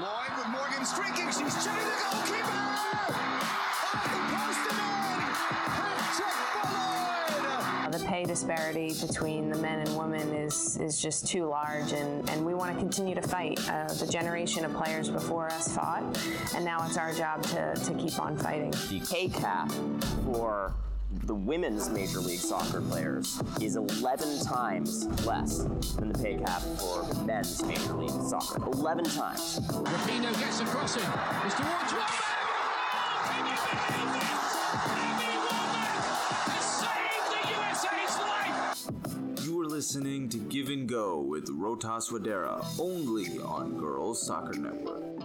Lloyd with Morgan streaking. She's checking the goalkeeper. Off the post and in. Hat trick for Lloyd. The pay disparity between the men and women is, is just too large, and, and we want to continue to fight. Uh, the generation of players before us fought, and now it's our job to, to keep on fighting. The pay cap for the women's Major League Soccer players is 11 times less than the pay cap for men's Major League Soccer. 11 times. Rapinoe gets a crossing. It's towards oh, life. You are listening to Give and Go with Rotas Wadera, only on Girls Soccer Network.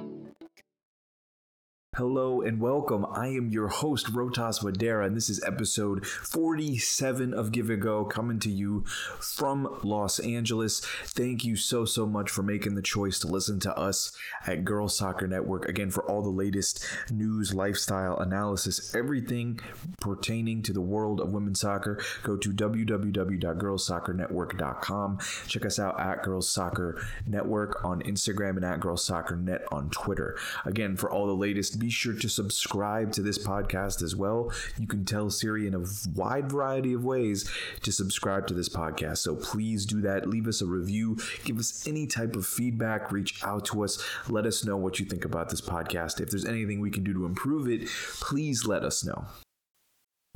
Hello and welcome. I am your host, Rotas Wadera, and this is episode 47 of Give and Go coming to you from Los Angeles. Thank you so, so much for making the choice to listen to us at Girls Soccer Network. Again, for all the latest news, lifestyle, analysis, everything pertaining to the world of women's soccer, go to www.girlsoccernetwork.com. Check us out at Girls Soccer Network on Instagram and at Girls Soccer Net on Twitter. Again, for all the latest, be sure to subscribe to this podcast as well. You can tell Siri in a wide variety of ways to subscribe to this podcast. So please do that. Leave us a review, give us any type of feedback, reach out to us, let us know what you think about this podcast. If there's anything we can do to improve it, please let us know.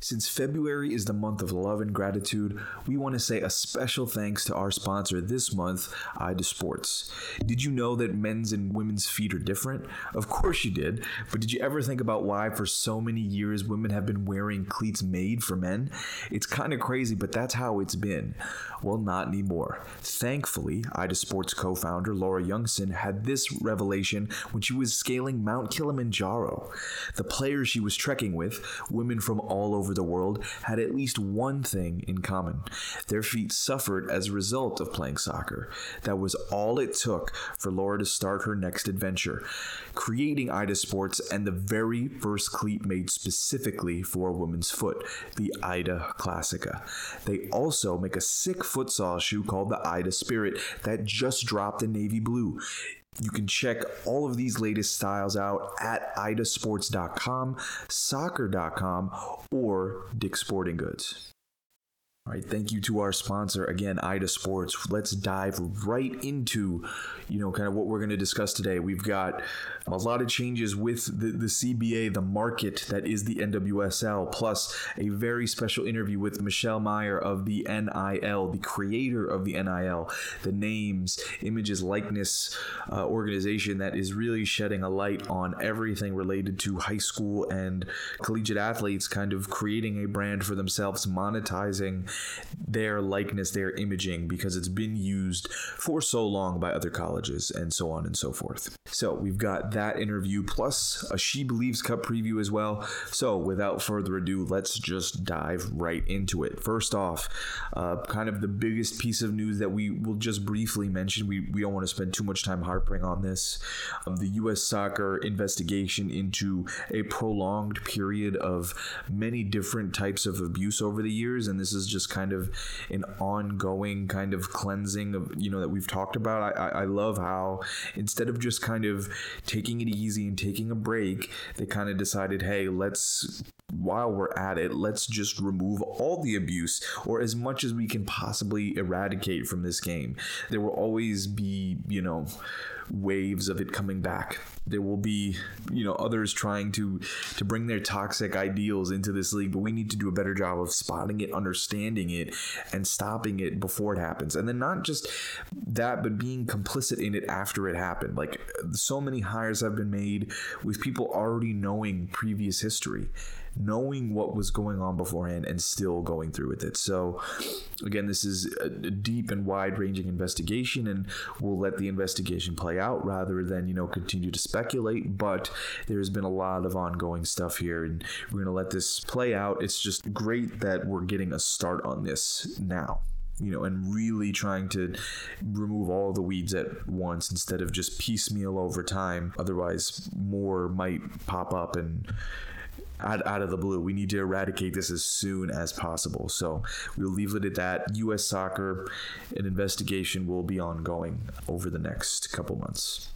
Since February is the month of love and gratitude, we want to say a special thanks to our sponsor this month, Ida Sports. Did you know that men's and women's feet are different? Of course you did, but did you ever think about why for so many years women have been wearing cleats made for men? It's kind of crazy, but that's how it's been. Well, not anymore. Thankfully, Ida Sports co founder Laura Youngson had this revelation when she was scaling Mount Kilimanjaro. The players she was trekking with, women from all over the world, had at least one thing in common. Their feet suffered as a result of playing soccer. That was all it took for Laura to start her next adventure, creating Ida Sports and the very first cleat made specifically for a woman's foot, the Ida Classica. They also make a sick futsal shoe called the Ida Spirit that just dropped in navy blue. You can check all of these latest styles out at idasports.com, soccer.com, or Dick Sporting Goods. All right, thank you to our sponsor again, Ida Sports. Let's dive right into, you know, kind of what we're going to discuss today. We've got a lot of changes with the, the CBA, the market that is the NWSL, plus a very special interview with Michelle Meyer of the NIL, the creator of the NIL, the names, images, likeness uh, organization that is really shedding a light on everything related to high school and collegiate athletes, kind of creating a brand for themselves, monetizing their likeness, their imaging, because it's been used for so long by other colleges and so on and so forth. So we've got that interview plus a She Believes Cup preview as well. So without further ado, let's just dive right into it. First off, uh, kind of the biggest piece of news that we will just briefly mention. We, we don't want to spend too much time harping on this. Um, the U.S. soccer investigation into a prolonged period of many different types of abuse over the years, and this is just kind of an ongoing kind of cleansing of you know that we've talked about. I, I love how instead of just kind of taking it easy and taking a break, they kind of decided, hey, let's while we're at it, let's just remove all the abuse or as much as we can possibly eradicate from this game. There will always be, you know, waves of it coming back. There will be, you know, others trying to to bring their toxic ideals into this league, but we need to do a better job of spotting it, understanding it, and stopping it before it happens. And then not just that, but being complicit in it after it happened. Like so many hires have been made with people already knowing previous history knowing what was going on beforehand and still going through with it. So, again, this is a deep and wide ranging investigation, and we'll let the investigation play out rather than, you know, continue to speculate. But there's been a lot of ongoing stuff here, and we're going to let this play out. It's just great that we're getting a start on this now you know, and really trying to remove all the weeds at once instead of just piecemeal over time. Otherwise, more might pop up and out, out of the blue. We need to eradicate this as soon as possible. So we'll leave it at that. U.S. soccer, an investigation will be ongoing over the next couple months.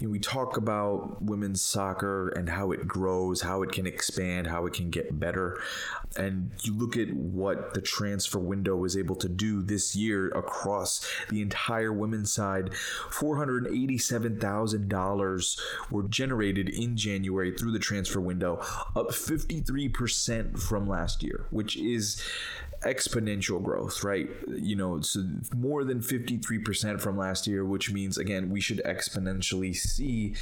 We talk about women's soccer and how it grows, how it can expand, how it can get better. And you look at what the transfer window was able to do this year across the entire women's side. $487,000 were generated in January through the transfer window, up 53% from last year, which is exponential growth, right? You know, so more than 53% from last year, which means again we should exponentially see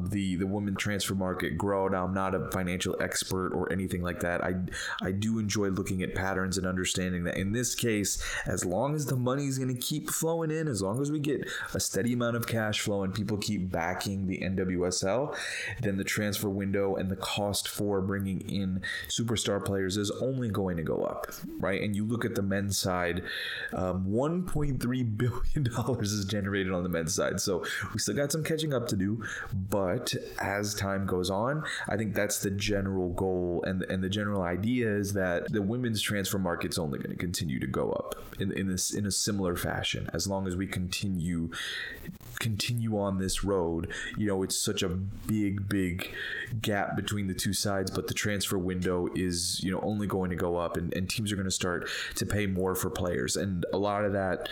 the the women transfer market grow. Now I'm not a financial expert or anything like that. I I do enjoy looking at patterns and understanding that in this case, as long as the money is going to keep flowing in, as long as we get a steady amount of cash flow and people keep backing the NWSL, then the transfer window and the cost for bringing in superstar players is only going to go up, right? And you look at the men's side, um, 1.3 billion dollars is generated on the men's side. So we still got some catching up to do, but as time goes on, I think that's the general goal and and the general idea is that the women's transfer market's only going to continue to go up in in this in a similar fashion as long as we continue continue on this road. You know, it's such a big, big gap between the two sides, but the transfer window is, you know, only going to go up and, and teams are going to start to pay more for players. And a lot of that,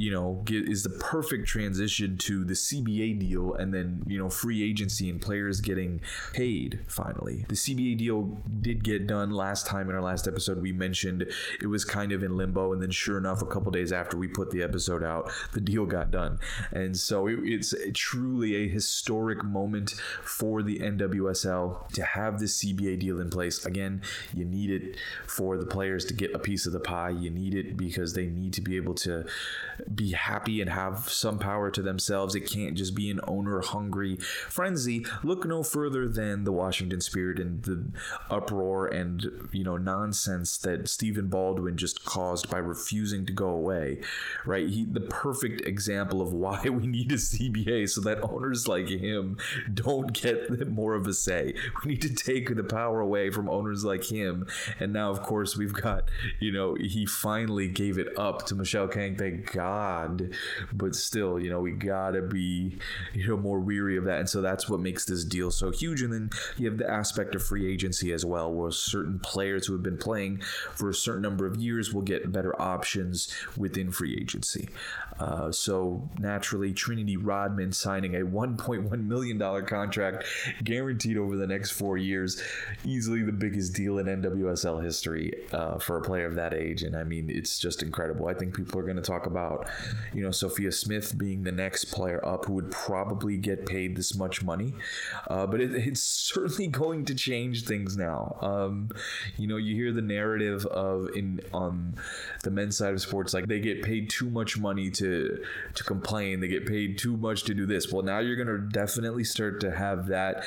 you know, get, is the perfect transition to the CBA deal and then, you know, free agency and players getting paid finally. The CBA deal did get done last time in our last episode. We mentioned it was kind of in limbo. And then, sure enough, a couple days after we put the episode out, the deal got done. And so it, it's truly a historic moment for the NWSL to have this CBA deal in place. Again, you need it for the players to get a piece of the pie. You need it because they need to be able to be happy and have some power to themselves. It can't just be an owner hungry frenzy. Look no further than the Washington Spirit and the uproar and you know nonsense that Stephen Baldwin just caused by refusing to go away. Right? He the perfect example of why we need a CBA so that owners like him don't get more of a say. We need to take the power away from owners like him. And now of course we've got, you know, he finally gave it up to Michelle Kang, thank God. But still, you know, we gotta be, you know, more weary of that. And so that's what makes this deal so huge. And then you have the aspect of free agency as well, where certain players who have been playing for a certain number of years will get better options within free agency. Uh, so naturally, Trinity Rodman signing a $1.1 million contract guaranteed over the next four years, easily the biggest deal in NWSL history uh, for a player of that age. And I mean, it's just incredible. I think people are going to talk about, you know, Sophia Smith being the next player up who would probably get paid this much money. Uh, but it, it's certainly going to change things now. Um, you know, you hear the narrative of in on the men's side of sports, like they get paid too much money to to complain. They get paid too much to do this. Well, now you're going to definitely start to have that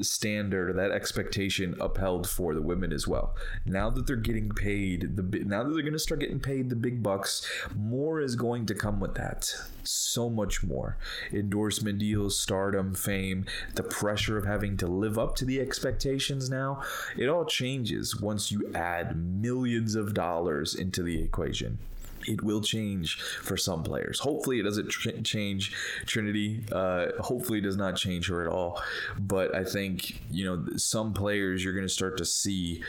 standard or that expectation upheld for the women as well. Now that they're getting paid the now that they're going to start getting paid the big bucks, more is going to come with that. So much more. Endorsement deals, stardom, fame, the pressure of having to live up to the expectations now. It all changes once you add millions of dollars into the equation it will change for some players. Hopefully, it doesn't tr- change Trinity. Uh, hopefully, it does not change her at all. But I think you know some players you're going to start to see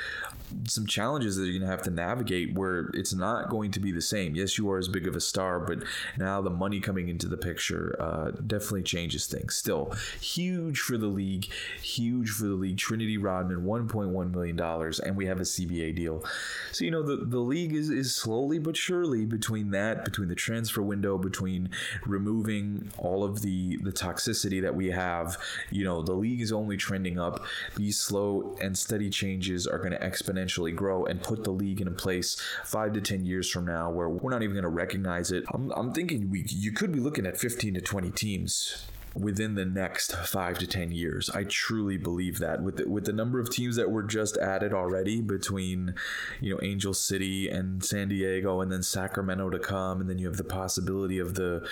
some challenges that you're going to have to navigate where it's not going to be the same. Yes, you are as big of a star, but now the money coming into the picture uh, definitely changes things. Still, huge for the league, huge for the league. Trinity Rodman, $1.1 million, and we have a CBA deal. So, you know, the, the league is, is slowly but surely between that, between the transfer window, between removing all of the, the toxicity that we have, you know, the league is only trending up. These slow and steady changes are going to exponentially grow and put the league in a place five to 10 years from now where we're not even going to recognize it. I'm, I'm thinking we, you could be looking at 15 to 20 teams within the next five to ten years. I truly believe that with the, with the number of teams that were just added already between, you know, Angel City and San Diego, and then Sacramento to come, and then you have the possibility of the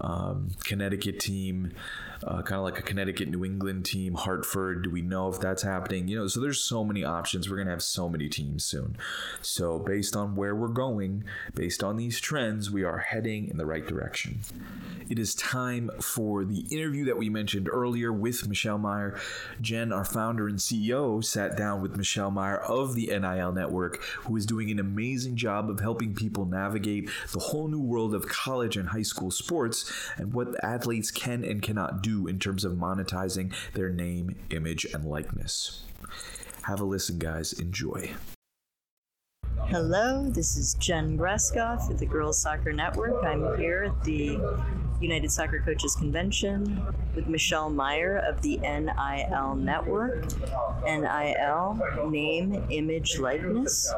um, Connecticut team. Uh, kind of like a Connecticut New England team, Hartford. Do we know if that's happening? You know, so there's so many options. We're gonna have so many teams soon. So based on where we're going, based on these trends, we are heading in the right direction. It is time for the interview interview that we mentioned earlier with Michelle Meyer, Jen, our founder and CEO, sat down with Michelle Meyer of the NIL Network, who is doing an amazing job of helping people navigate the whole new world of college and high school sports and what athletes can and cannot do in terms of monetizing their name, image, and likeness. Have a listen, guys. Enjoy. Hello, this is Jen Greskoff at the Girls Soccer Network. I'm here at the United Soccer Coaches Convention with Michelle Meyer of the NIL Network. NIL, name, image, likeness.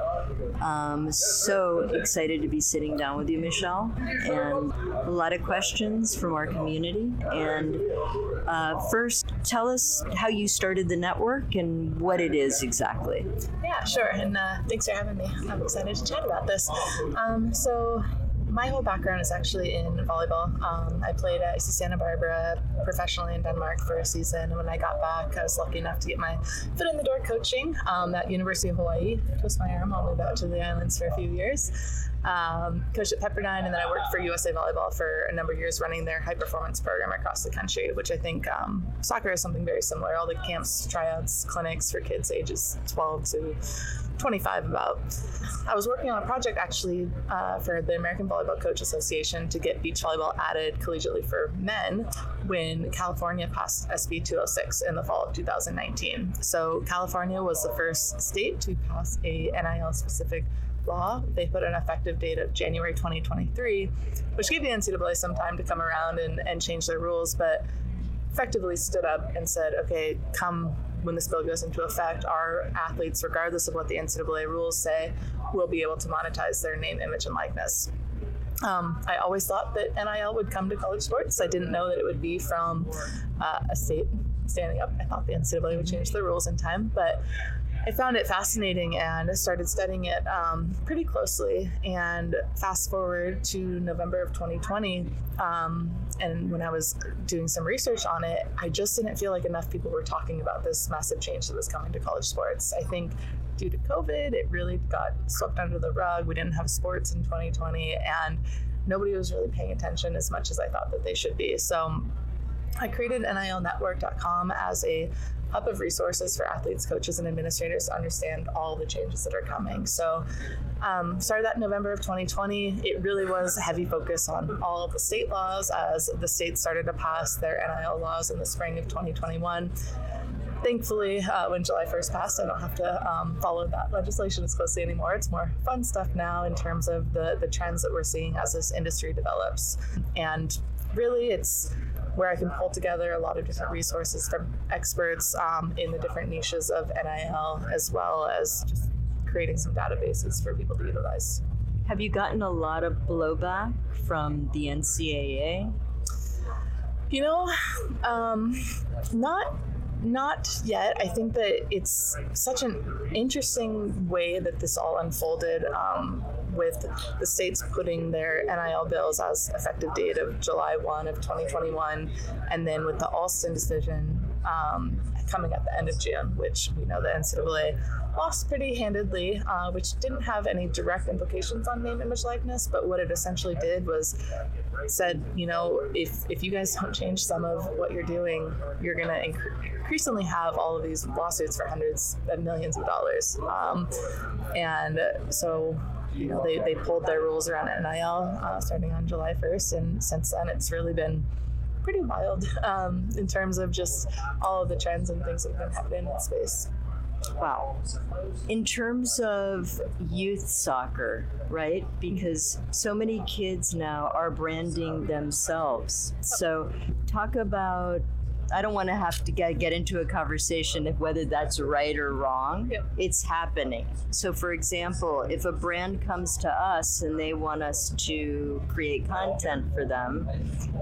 Um, so excited to be sitting down with you, Michelle, and a lot of questions from our community. And uh, first, tell us how you started the network and what it is exactly. Yeah, sure. And uh, thanks for having me. I'm excited to chat about this. Um, so, my whole background is actually in volleyball. Um, I played at Santa Barbara professionally in Denmark for a season. When I got back, I was lucky enough to get my foot in the door coaching um, at University of Hawaii. Twist my arm, I'll move out to the islands for a few years. Um, coached at Pepperdine, and then I worked for USA Volleyball for a number of years running their high performance program across the country, which I think um, soccer is something very similar. All the camps, tryouts, clinics for kids ages 12 to 25 about. I was working on a project actually uh, for the American Volleyball Coach Association to get beach volleyball added collegiately for men when California passed SB 206 in the fall of 2019. So California was the first state to pass a NIL specific law. They put an effective date of January 2023, which gave the NCAA some time to come around and, and change their rules, but effectively stood up and said, okay, come when this bill goes into effect, our athletes, regardless of what the NCAA rules say, will be able to monetize their name, image, and likeness. Um, I always thought that NIL would come to college sports. I didn't know that it would be from uh, a state standing up. I thought the NCAA would change the rules in time, but I found it fascinating and started studying it um, pretty closely. And fast forward to November of 2020, um, and when I was doing some research on it, I just didn't feel like enough people were talking about this massive change that was coming to college sports. I think due to COVID, it really got swept under the rug. We didn't have sports in 2020, and nobody was really paying attention as much as I thought that they should be. So I created NILnetwork.com as a hub of resources for athletes, coaches, and administrators to understand all the changes that are coming. So, um, started that in November of 2020. It really was a heavy focus on all of the state laws as the states started to pass their NIL laws in the spring of 2021 thankfully, uh, when July 1st passed, I don't have to um, follow that legislation as closely anymore. It's more fun stuff now in terms of the, the trends that we're seeing as this industry develops. And really, it's where I can pull together a lot of different resources from experts um, in the different niches of NIL, as well as just creating some databases for people to utilize. Have you gotten a lot of blowback from the NCAA? You know, um, not not yet. I think that it's such an interesting way that this all unfolded um, with the states putting their NIL bills as effective date of July 1 of 2021, and then with the Alston decision um, coming at the end of June, which we know the NCAA lost pretty handedly, uh, which didn't have any direct implications on name, image, likeness. But what it essentially did was said, you know, if if you guys don't change some of what you're doing, you're going to increasingly have all of these lawsuits for hundreds of millions of dollars. Um, and so you know, they, they pulled their rules around NIL uh, starting on July 1st. And since then, it's really been pretty wild um, in terms of just all of the trends and things that have been happening in that space. Wow. In terms of youth soccer, right? Because so many kids now are branding themselves. So, talk about I don't want to have to get, get into a conversation of whether that's right or wrong. Yep. It's happening. So, for example, if a brand comes to us and they want us to create content for them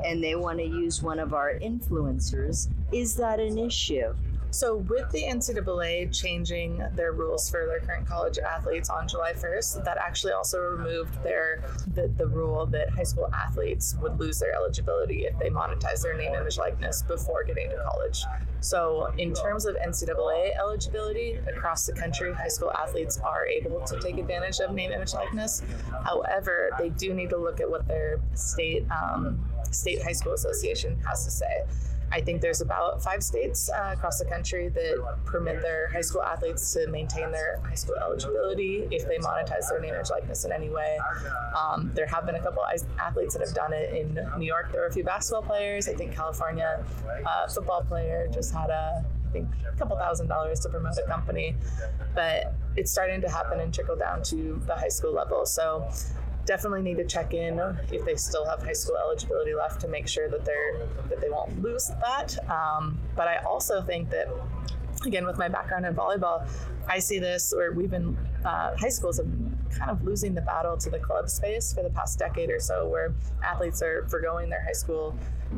and they want to use one of our influencers, is that an issue? So, with the NCAA changing their rules for their current college athletes on July 1st, that actually also removed their the, the rule that high school athletes would lose their eligibility if they monetize their name, image, likeness before getting to college. So, in terms of NCAA eligibility across the country, high school athletes are able to take advantage of name, image, likeness. However, they do need to look at what their state um, state high school association has to say I think there's about five states uh, across the country that permit their high school athletes to maintain their high school eligibility if they monetize their name, image, likeness in any way. Um, there have been a couple athletes that have done it in New York. There were a few basketball players. I think California uh, football player just had a I think a couple thousand dollars to promote a company, but it's starting to happen and trickle down to the high school level. So definitely need to check in if they still have high school eligibility left to make sure that they're that they won't lose that. Um, but I also think that again with my background in volleyball, I see this where we've been uh, high schools have kind of losing the battle to the club space for the past decade or so, where athletes are foregoing their high school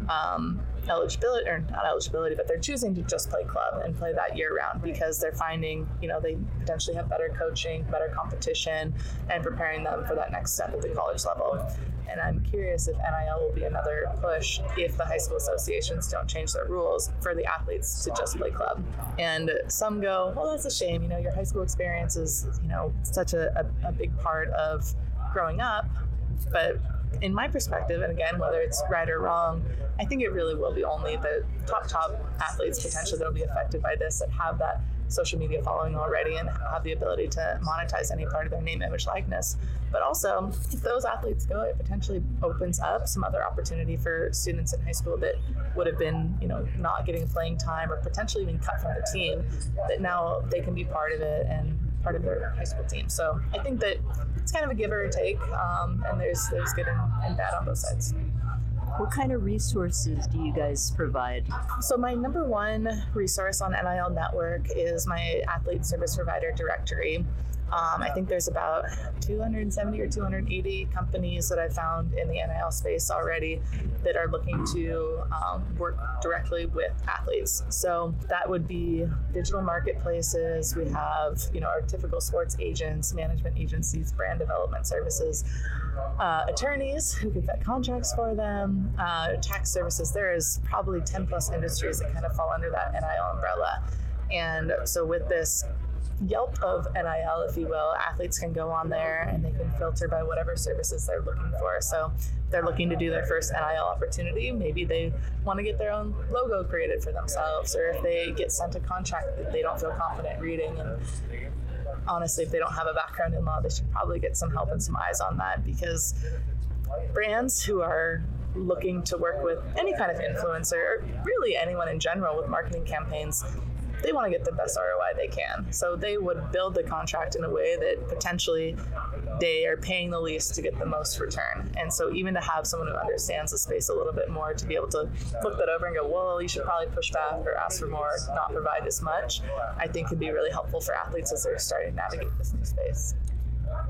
um, eligibility or not eligibility, but they're choosing to just play club and play that year round because they're finding, you know, they potentially have better coaching, better competition, and preparing them for that next step at the college level. And I'm curious if NIL will be another push if the high school associations don't change their rules for the athletes to just play club. And some go, well, that's a shame. You know, your high school experience is, you know, such a, a, a big part of growing up. But in my perspective, and again, whether it's right or wrong, I think it really will be only the top, top athletes potentially that will be affected by this that have that social media following already and have the ability to monetize any part of their name, image, likeness. But also, if those athletes go, it potentially opens up some other opportunity for students in high school that would have been, you know, not getting playing time or potentially even cut from the team. That now they can be part of it and part of their high school team. So I think that it's kind of a give or take, um, and there's there's good and, and bad on both sides. What kind of resources do you guys provide? So, my number one resource on NIL Network is my athlete service provider directory. Um, I think there's about 270 or 280 companies that I found in the NIL space already that are looking to um, work directly with athletes. So that would be digital marketplaces. We have, you know, our typical sports agents, management agencies, brand development services, uh, attorneys who can vet contracts for them, uh, tax services. There is probably 10 plus industries that kind of fall under that NIL umbrella. And so with this Yelp of NIL, if you will. Athletes can go on there and they can filter by whatever services they're looking for. So they're looking to do their first NIL opportunity. Maybe they want to get their own logo created for themselves, or if they get sent a contract that they don't feel confident reading. And honestly, if they don't have a background in law, they should probably get some help and some eyes on that because brands who are looking to work with any kind of influencer, or really anyone in general with marketing campaigns, they want to get the best ROI they can. So they would build the contract in a way that potentially they are paying the least to get the most return. And so even to have someone who understands the space a little bit more to be able to look that over and go, well, you should probably push back or ask for more, not provide as much, I think could be really helpful for athletes as they're starting to navigate this new space.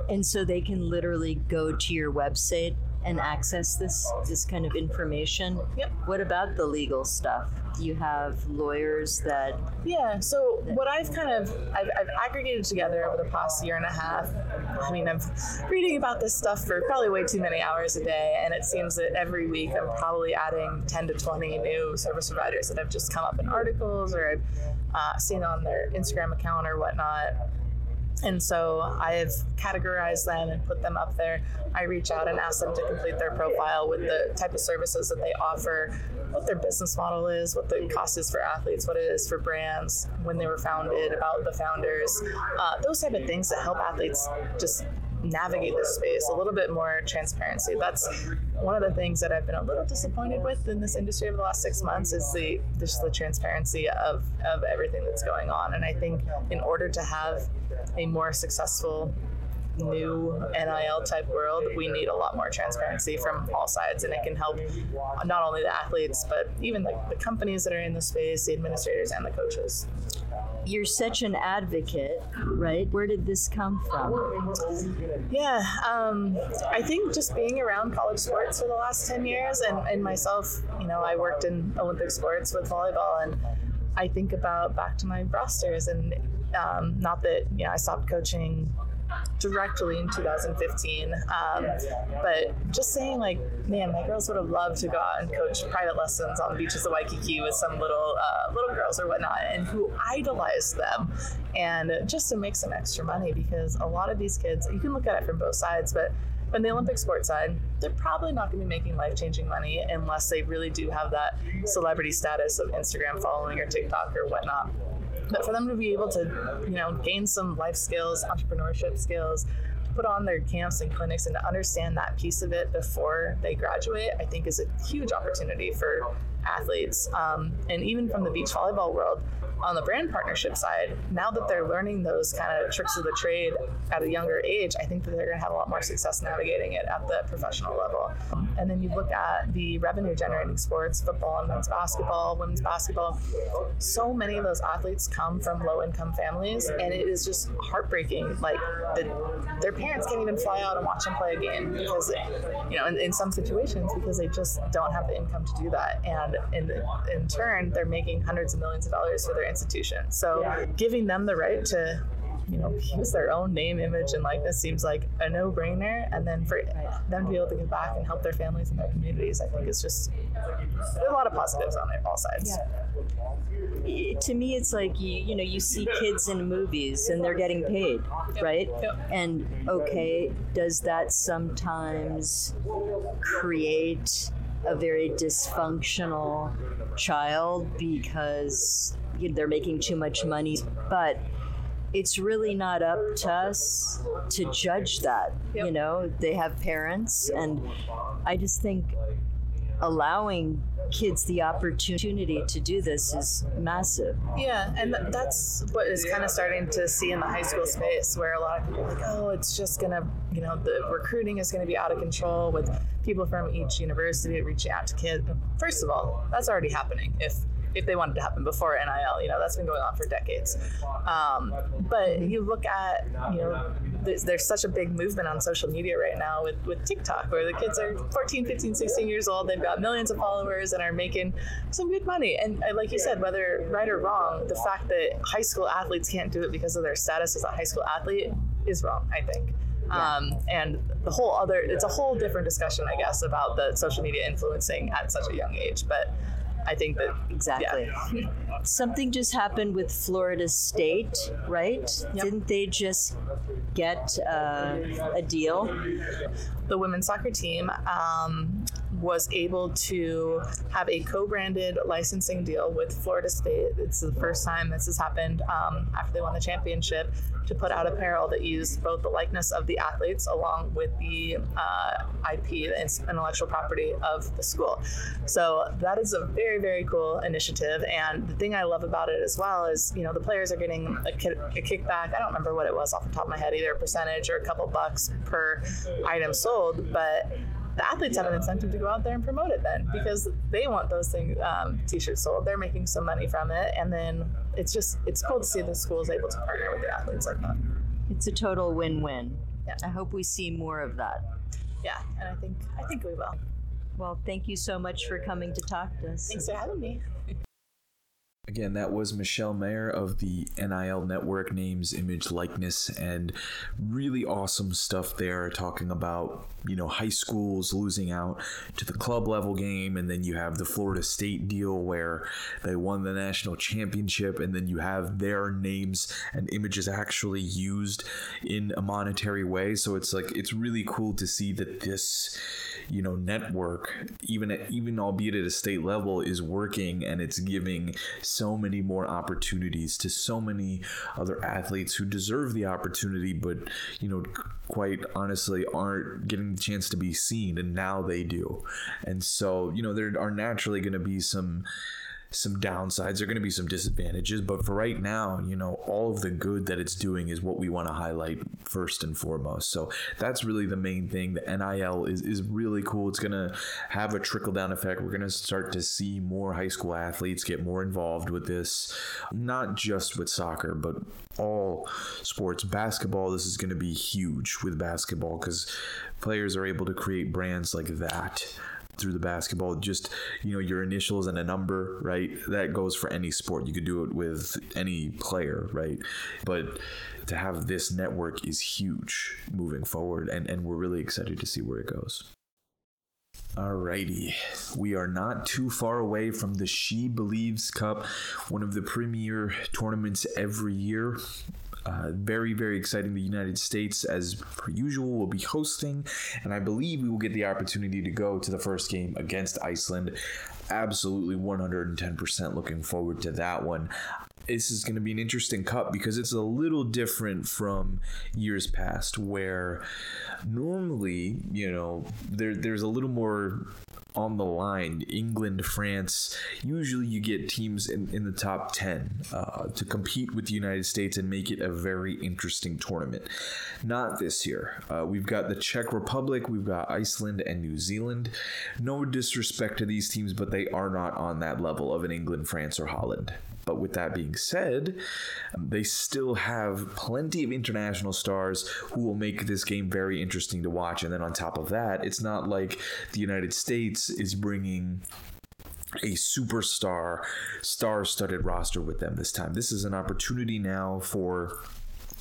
And so they can literally go to your website and access this this kind of information. Yep. What about the legal stuff? Do you have lawyers that? Yeah. So what I've kind of I've, I've aggregated together over the past year and a half. I mean, I'm reading about this stuff for probably way too many hours a day, and it seems that every week I'm probably adding 10 to 20 new service providers that have just come up in articles or I've uh, seen on their Instagram account or whatnot and so I have categorized them and put them up there. I reach out and ask them to complete their profile with the type of services that they offer, what their business model is, what the cost is for athletes, what it is for brands, when they were founded, about the founders, uh, those type of things that help athletes just navigate this space a little bit more transparency that's one of the things that i've been a little disappointed with in this industry over the last six months is the just the transparency of of everything that's going on and i think in order to have a more successful new NIL type world, we need a lot more transparency from all sides, and it can help not only the athletes but even the, the companies that are in the space, the administrators, and the coaches. You're such an advocate, right? Where did this come from? Yeah, um, I think just being around college sports for the last 10 years, and, and myself, you know, I worked in Olympic sports with volleyball, and I think about back to my rosters and um, not that you know I stopped coaching directly in 2015. Um, but just saying, like, man, my girls would have loved to go out and coach private lessons on the beaches of Waikiki with some little uh, little girls or whatnot, and who idolized them, and just to make some extra money because a lot of these kids, you can look at it from both sides, but on the Olympic sports side, they're probably not going to be making life changing money unless they really do have that celebrity status of Instagram following or TikTok or whatnot. But for them to be able to, you know, gain some life skills, entrepreneurship skills, put on their camps and clinics and to understand that piece of it before they graduate, I think is a huge opportunity for athletes. Um, and even from the beach volleyball world, on the brand partnership side, now that they're learning those kind of tricks of the trade at a younger age, I think that they're going to have a lot more success navigating it at the professional level. And then you look at the revenue generating sports, football and men's basketball, women's basketball. So many of those athletes come from low income families, and it is just heartbreaking. Like the, their parents can't even fly out and watch them play a game because, you know, in, in some situations, because they just don't have the income to do that. And in, in turn, they're making hundreds of millions of dollars for their institution. So giving them the right to you know use their own name image and likeness seems like a no-brainer. And then for them to be able to give back and help their families and their communities i think it's just there's a lot of positives on it all sides. To me it's like you you know you see kids in movies and they're getting paid right? Yep. and okay does that sometimes create a very dysfunctional child because you know, they're making too much money but it's really not up to us to judge that you know they have parents and i just think allowing kids the opportunity to do this is massive Yeah, and th- that's what is kind of starting to see in the high school space, where a lot of people are like, oh, it's just gonna, you know, the recruiting is gonna be out of control with people from each university reaching out to kids. First of all, that's already happening. If if they wanted to happen before NIL, you know, that's been going on for decades. Um, but you look at, you know, there's, there's such a big movement on social media right now with, with TikTok, where the kids are 14, 15, 16 years old, they've got millions of followers and are making some good money. And like you said, whether right or wrong, the fact that high school athletes can't do it because of their status as a high school athlete is wrong, I think. Um, and the whole other, it's a whole different discussion, I guess, about the social media influencing at such a young age. But I think that Exactly. yeah. Something just happened with Florida State, right? Didn't they just get uh, a deal? the women's soccer team um, was able to have a co-branded licensing deal with Florida State. It's the first time this has happened um, after they won the championship to put out apparel that used both the likeness of the athletes along with the uh, IP, the intellectual property of the school. So that is a very very cool initiative. And the thing I love about it as well is you know the players are getting a, ki- a kickback. I don't remember what it was off the top of my head, either a percentage or a couple bucks per item sold, but the athletes have an incentive to go out there and promote it then because they want those things um, t-shirts sold they're making some money from it and then it's just it's cool to see the schools able to partner with the athletes like that It's a total win-win. Yeah. I hope we see more of that. yeah and i think i think we will Well, thank you so much for coming to talk to us. thanks for having me Again, that was Michelle Meyer of the NIL Network, names, image, likeness, and really awesome stuff there. Talking about you know high schools losing out to the club level game, and then you have the Florida State deal where they won the national championship, and then you have their names and images actually used in a monetary way. So it's like it's really cool to see that this you know network even at, even albeit at a state level is working and it's giving so many more opportunities to so many other athletes who deserve the opportunity but you know quite honestly aren't getting the chance to be seen and now they do. And so you know there are naturally going to be some some downsides. There are going to be some disadvantages, but for right now, you know, all of the good that it's doing is what we want to highlight first and foremost. So that's really the main thing. The NIL is is really cool. It's going to have a trickle down effect. We're going to start to see more high school athletes get more involved with this, not just with soccer, but all sports. Basketball, this is going to be huge with basketball because players are able to create brands like that through the basketball just you know your initials and a number right? That goes for any sport. You could do it with any player right? But to have this network is huge moving forward and and we're really excited to see where it goes. Alrighty, we are not too far away from the She Believes Cup, one of the premier tournaments every year. Uh, very, very exciting. The United States, as per usual, will be hosting, and I believe we will get the opportunity to go to the first game against Iceland. Absolutely 110% looking forward to that one this is going to be an interesting cup because it's a little different from years past where normally you know there there's a little more on the line england france usually you get teams in, in the top 10 uh, to compete with the united states and make it a very interesting tournament. Not this year. Uh, we've got the czech republic we've got iceland and new zealand. No disrespect to these teams but they are not on that level of an england france or holland but with that being said, they still have plenty of international stars who will make this game very interesting to watch. And then on top of that, it's not like the United States is bringing a superstar, star studded roster with them this time. This is an opportunity now for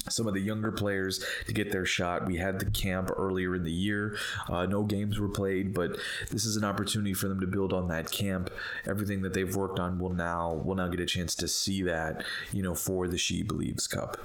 some of the younger players to get their shot. We had the camp earlier in the year. Uh, no games were played, but this is an opportunity for them to build on that camp. Everything that they've worked on will now will now get a chance to see that you know for the She Believes Cup.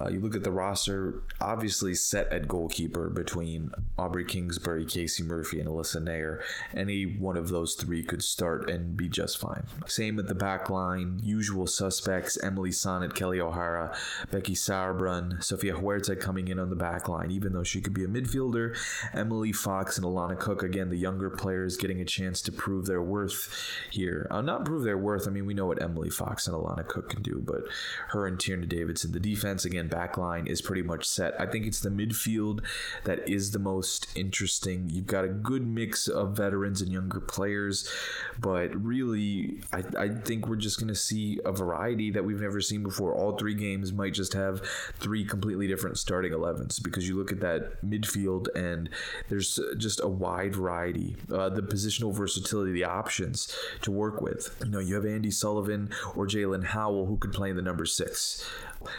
Uh, you look at the roster, obviously set at goalkeeper between Aubrey Kingsbury, Casey Murphy, and Alyssa Naeher. Any one of those three could start and be just fine. Same at the back line, usual suspects: Emily Sonnett, Kelly O'Hara, Becky Sauerbrunn, Sofia Huerta coming in on the back line, even though she could be a midfielder. Emily Fox and Alana Cook, again, the younger players getting a chance to prove their worth here. Uh, not prove their worth. I mean, we know what Emily Fox and Alana Cook can do, but her and Tierna Davidson, the defense again back line is pretty much set. I think it's the midfield that is the most interesting. You've got a good mix of veterans and younger players, but really, I, I think we're just going to see a variety that we've never seen before. All three games might just have three completely different starting 11s because you look at that midfield and there's just a wide variety. Uh, the positional versatility, the options to work with. You know, you have Andi Sullivan or Jaelin Howell who could play in the number six.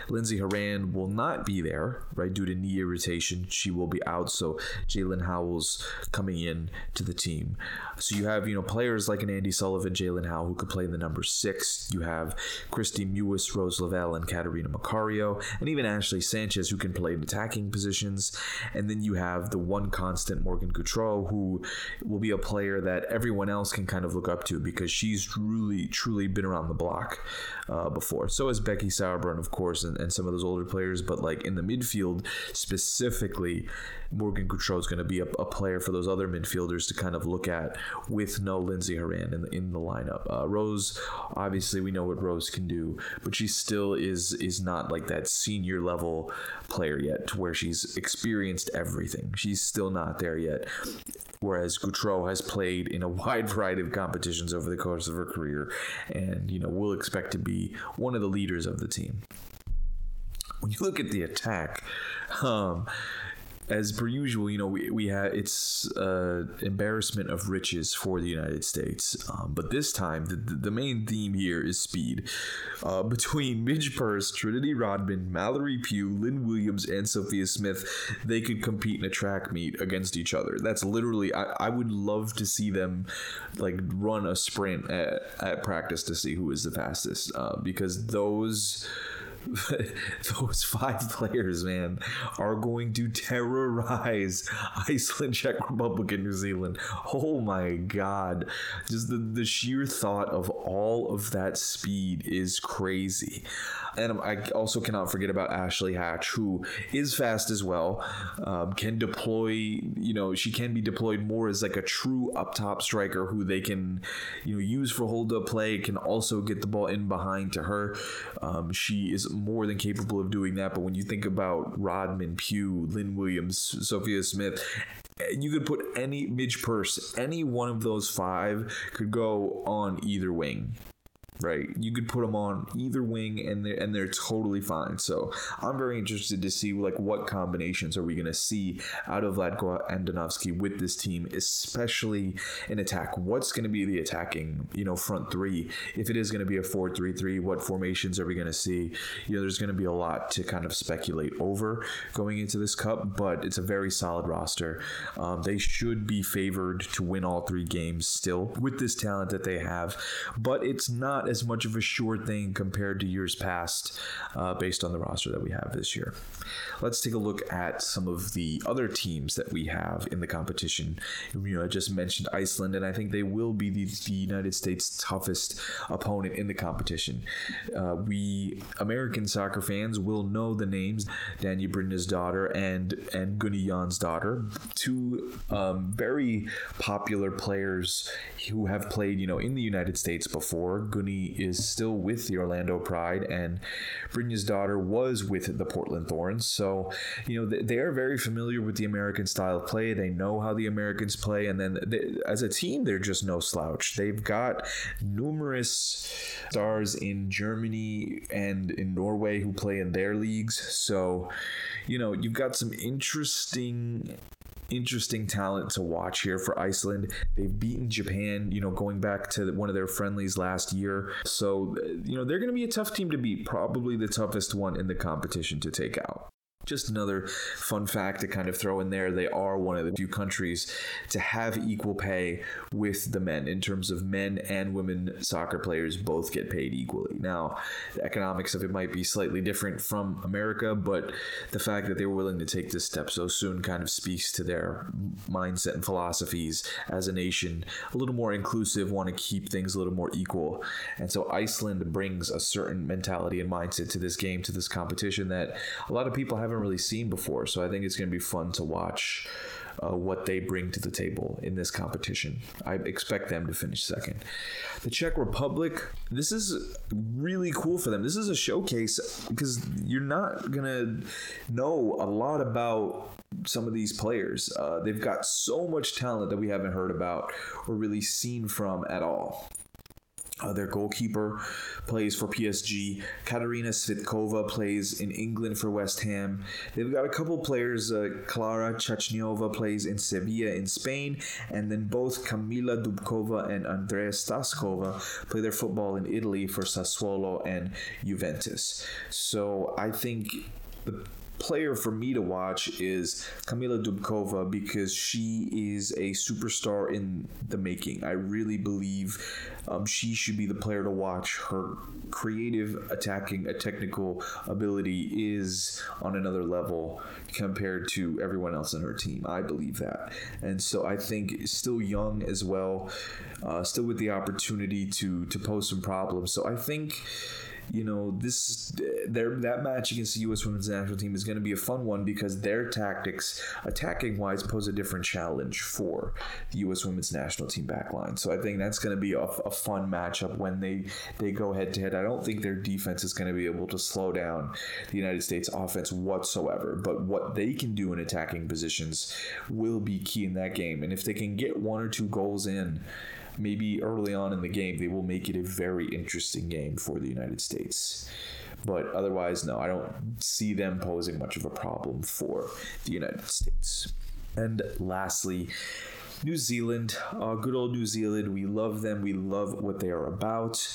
Lindsey Horan will not be there, right, due to knee irritation. She will be out, so Jaelin Howell's coming in to the team. So you have, you know, players like an Andi Sullivan, Jaelin Howell, who could play the number six. You have Kristie Mewis, Rose Lavelle, and Catalina Macario, and even Ashley Sanchez, who can play in attacking positions. And then you have the one constant Morgan Gautrat, who will be a player that everyone else can kind of look up to because she's truly, truly been around the block uh, before. So has Becky Sauerbrunn, of course, and, and some of those older players. But like in the midfield specifically, Morgan Gautrat is going to be a, a, player for those other midfielders to kind of look at with no Lindsey Horan in the, in the lineup. Uh, Rose, obviously, we know what Rose can do, but she still is is not like that senior level player yet, to where she's experienced everything. She's still not there yet. Whereas Gautreau has played in a wide variety of competitions over the course of her career, and you know will expect to be one of the leaders of the team when you look at the attack, um, as per usual, you know, we, we had it's uh, embarrassment of riches for the United States. Um, but this time, the, the main theme here is speed. Uh, between Midge Purce, Trinity Rodman, Mallory Pugh, Lynn Williams, and Sophia Smith, they could compete in a track meet against each other. That's literally, I, I would love to see them like run a sprint at, at practice to see who is the fastest uh, because those those five players, man, are going to terrorize Iceland, Czech Republic, and New Zealand. Oh my god. Just the, the sheer thought of all of that speed is crazy. And I also cannot forget about Ashley Hatch, who is fast as well, um, can deploy, you know, she can be deployed more as like a true up top striker who they can, you know, use for hold up play, can also get the ball in behind to her. Um, she is more than capable of doing that. But when you think about Rodman, Pugh, Lynn Williams, Sophia Smith, eh, you could put any Midge Purce, any one of those five could go on either wing right? You could put them on either wing, and they're and they're totally fine. So I'm very interested to see like what combinations are we going to see out of Vlatko Andonovski with this team, especially in attack. What's going to be the attacking, you know, front three? If it is going to be a four-three-three, what formations are we going to see? You know, there's going to be a lot to kind of speculate over going into this cup, but it's a very solid roster. Um, they should be favored to win all three games still with this talent that they have, but it's not as much of a sure thing compared to years past, uh, based on the roster that we have this year. Let's take a look at some of the other teams that we have in the competition. You know, I just mentioned Iceland, and I think they will be the, the United States' toughest opponent in the competition. Uh, we American soccer fans will know the names Dagny Brynjarsdottir and and Gunny Jonsdottir, two um, very popular players who have played, you know, in the United States before. Gunny is still with the Orlando Pride, and Brynjarsdottir was with the Portland Thorns. So, you know, they, are very familiar with the American style of play. They know how the Americans play, and then they, as a team, they're just no slouch. They've got numerous stars in Germany and in Norway who play in their leagues. So, you know, you've got some interesting interesting talent to watch here for Iceland. They've beaten Japan, you know, going back to one of their friendlies last year. So, uh, you know, they're going to be a tough team to beat, probably the toughest one in the competition to take out. Just another fun fact to kind of throw in there they are one of the few countries to have equal pay with the men in terms of men and women soccer players both get paid equally. Now, the economics of it might be slightly different from America, but the fact that they were willing to take this step so soon kind of speaks to their mindset and philosophies as a nation, a little more inclusive, want to keep things a little more equal. And so Iceland brings a certain mentality and mindset to this game, to this competition that a lot of people haven't really seen before. So I think it's going to be fun to watch uh, what they bring to the table in this competition. I expect them to finish second. The Czech Republic, this is really cool for them. This is a showcase because you're not going to know a lot about some of these players. Uh, they've got so much talent that we haven't heard about or really seen from at all. Uh, their goalkeeper plays for PSG. Katarina Svitkova plays in England for West Ham. They've got a couple players. Uh, Klara Chachnyova plays in Sevilla in Spain, and then both Kamila Dubcova and Andrea Staskova play their football in Italy for Sassuolo and Juventus. So I think the player for me to watch is Kamila Dubcova because she is a superstar in the making. I really believe um, she should be the player to watch. Her creative attacking, a technical ability is on another level compared to everyone else in her team. I believe that, and so I think still young as well, uh, still with the opportunity to to pose some problems. So I think you know this their that match against the U.S. Women's National Team is going to be a fun one because their tactics, attacking wise, pose a different challenge for the U.S. Women's National Team backline. So I think that's going to be a, a fun matchup when they they go head to head. I don't think their defense is going to be able to slow down the United States offense whatsoever, but what they can do in attacking positions will be key in that game. And if they can get one or two goals in maybe early on in the game, they will make it a very interesting game for the United States. But otherwise, no, I don't see them posing much of a problem for the United States. And lastly, New Zealand, uh, good old New Zealand. We love them. We love what they are about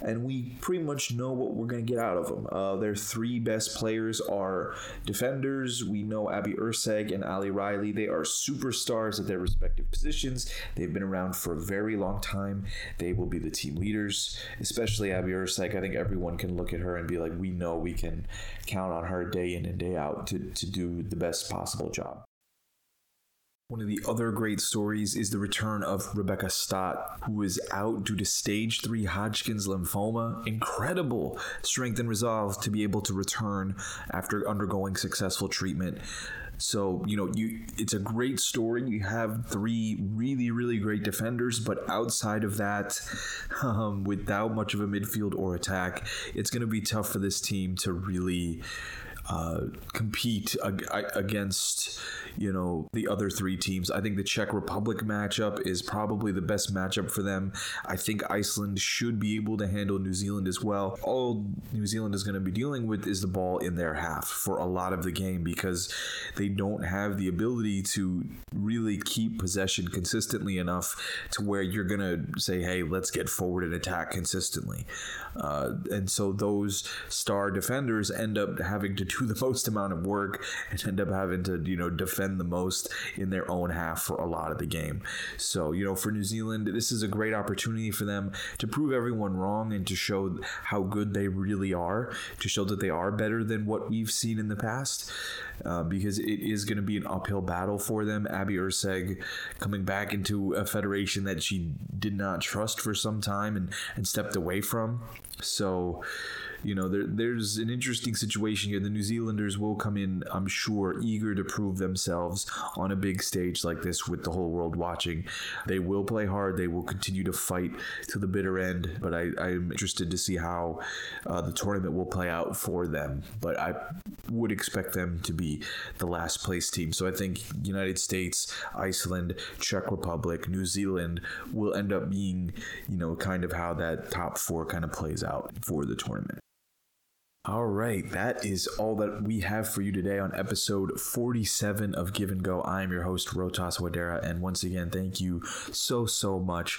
and we pretty much know what we're going to get out of them. Uh, their three best players are defenders. We know Abby Erceg and Ali Riley. They are superstars at their respective positions. They've been around for a very long time. They will be the team leaders, especially Abby Erceg. I think everyone can look at her and be like, we know we can count on her day in and day out to, to do the best possible job. One of the other great stories is the return of Rebecca Stott, who is out due to stage 3 Hodgkin's lymphoma. Incredible strength and resolve to be able to return after undergoing successful treatment. So, you know, you it's a great story. You have three really, really great defenders, but outside of that, um, without much of a midfield or attack, it's going to be tough for this team to really uh, compete ag- against you know the other three teams. I think the Czech Republic matchup is probably the best matchup for them. I think Iceland should be able to handle New Zealand as well. All New Zealand is going to be dealing with is the ball in their half for a lot of the game because they don't have the ability to really keep possession consistently enough to where you're going to say, "Hey, let's get forward and attack consistently." Uh, and so those star defenders end up having to do the most amount of work and end up having to, you know, defend the most in their own half for a lot of the game. So, you know, for New Zealand, this is a great opportunity for them to prove everyone wrong and to show how good they really are, to show that they are better than what we've seen in the past. Uh, because it is going to be an uphill battle for them. Abby Erceg coming back into a federation that she did not trust for some time and, and stepped away from. So, you know, there, there's an interesting situation here. The New Zealanders will come in, I'm sure, eager to prove themselves on a big stage like this with the whole world watching. They will play hard. They will continue to fight to the bitter end. But I, I'm interested to see how uh, the tournament will play out for them. But I would expect them to be the last place team. So I think United States, Iceland, Czech Republic, New Zealand will end up being, you know, kind of how that top four kind of plays out for the tournament. All right, that is all that we have for you today on episode 47 of Give and Go. I am your host, Rotas Wadera, and once again, thank you so, so much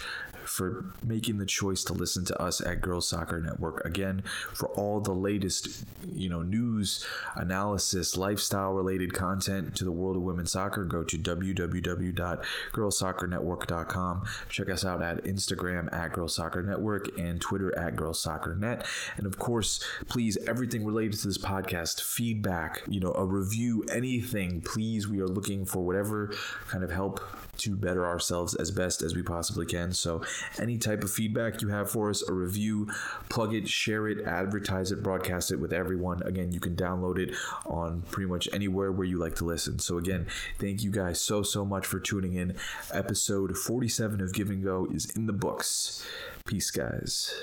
for making the choice to listen to us at Girls Soccer Network. Again, for all the latest, you know, news, analysis, lifestyle related content to the world of women's soccer, go to www.girlsoccernetwork.com. Check us out at Instagram at Girls Soccer Network and Twitter at Girls Soccer Net. And of course, please, everything related to this podcast, feedback, you know, a review, anything, please, we are looking for whatever kind of help to better ourselves as best as we possibly can. So, any type of feedback you have for us, a review, plug it, share it, advertise it, broadcast it with everyone. Again, you can download it on pretty much anywhere where you like to listen. So, again, thank you guys so, so much for tuning in. Episode 47 of Give and Go is in the books. Peace, guys.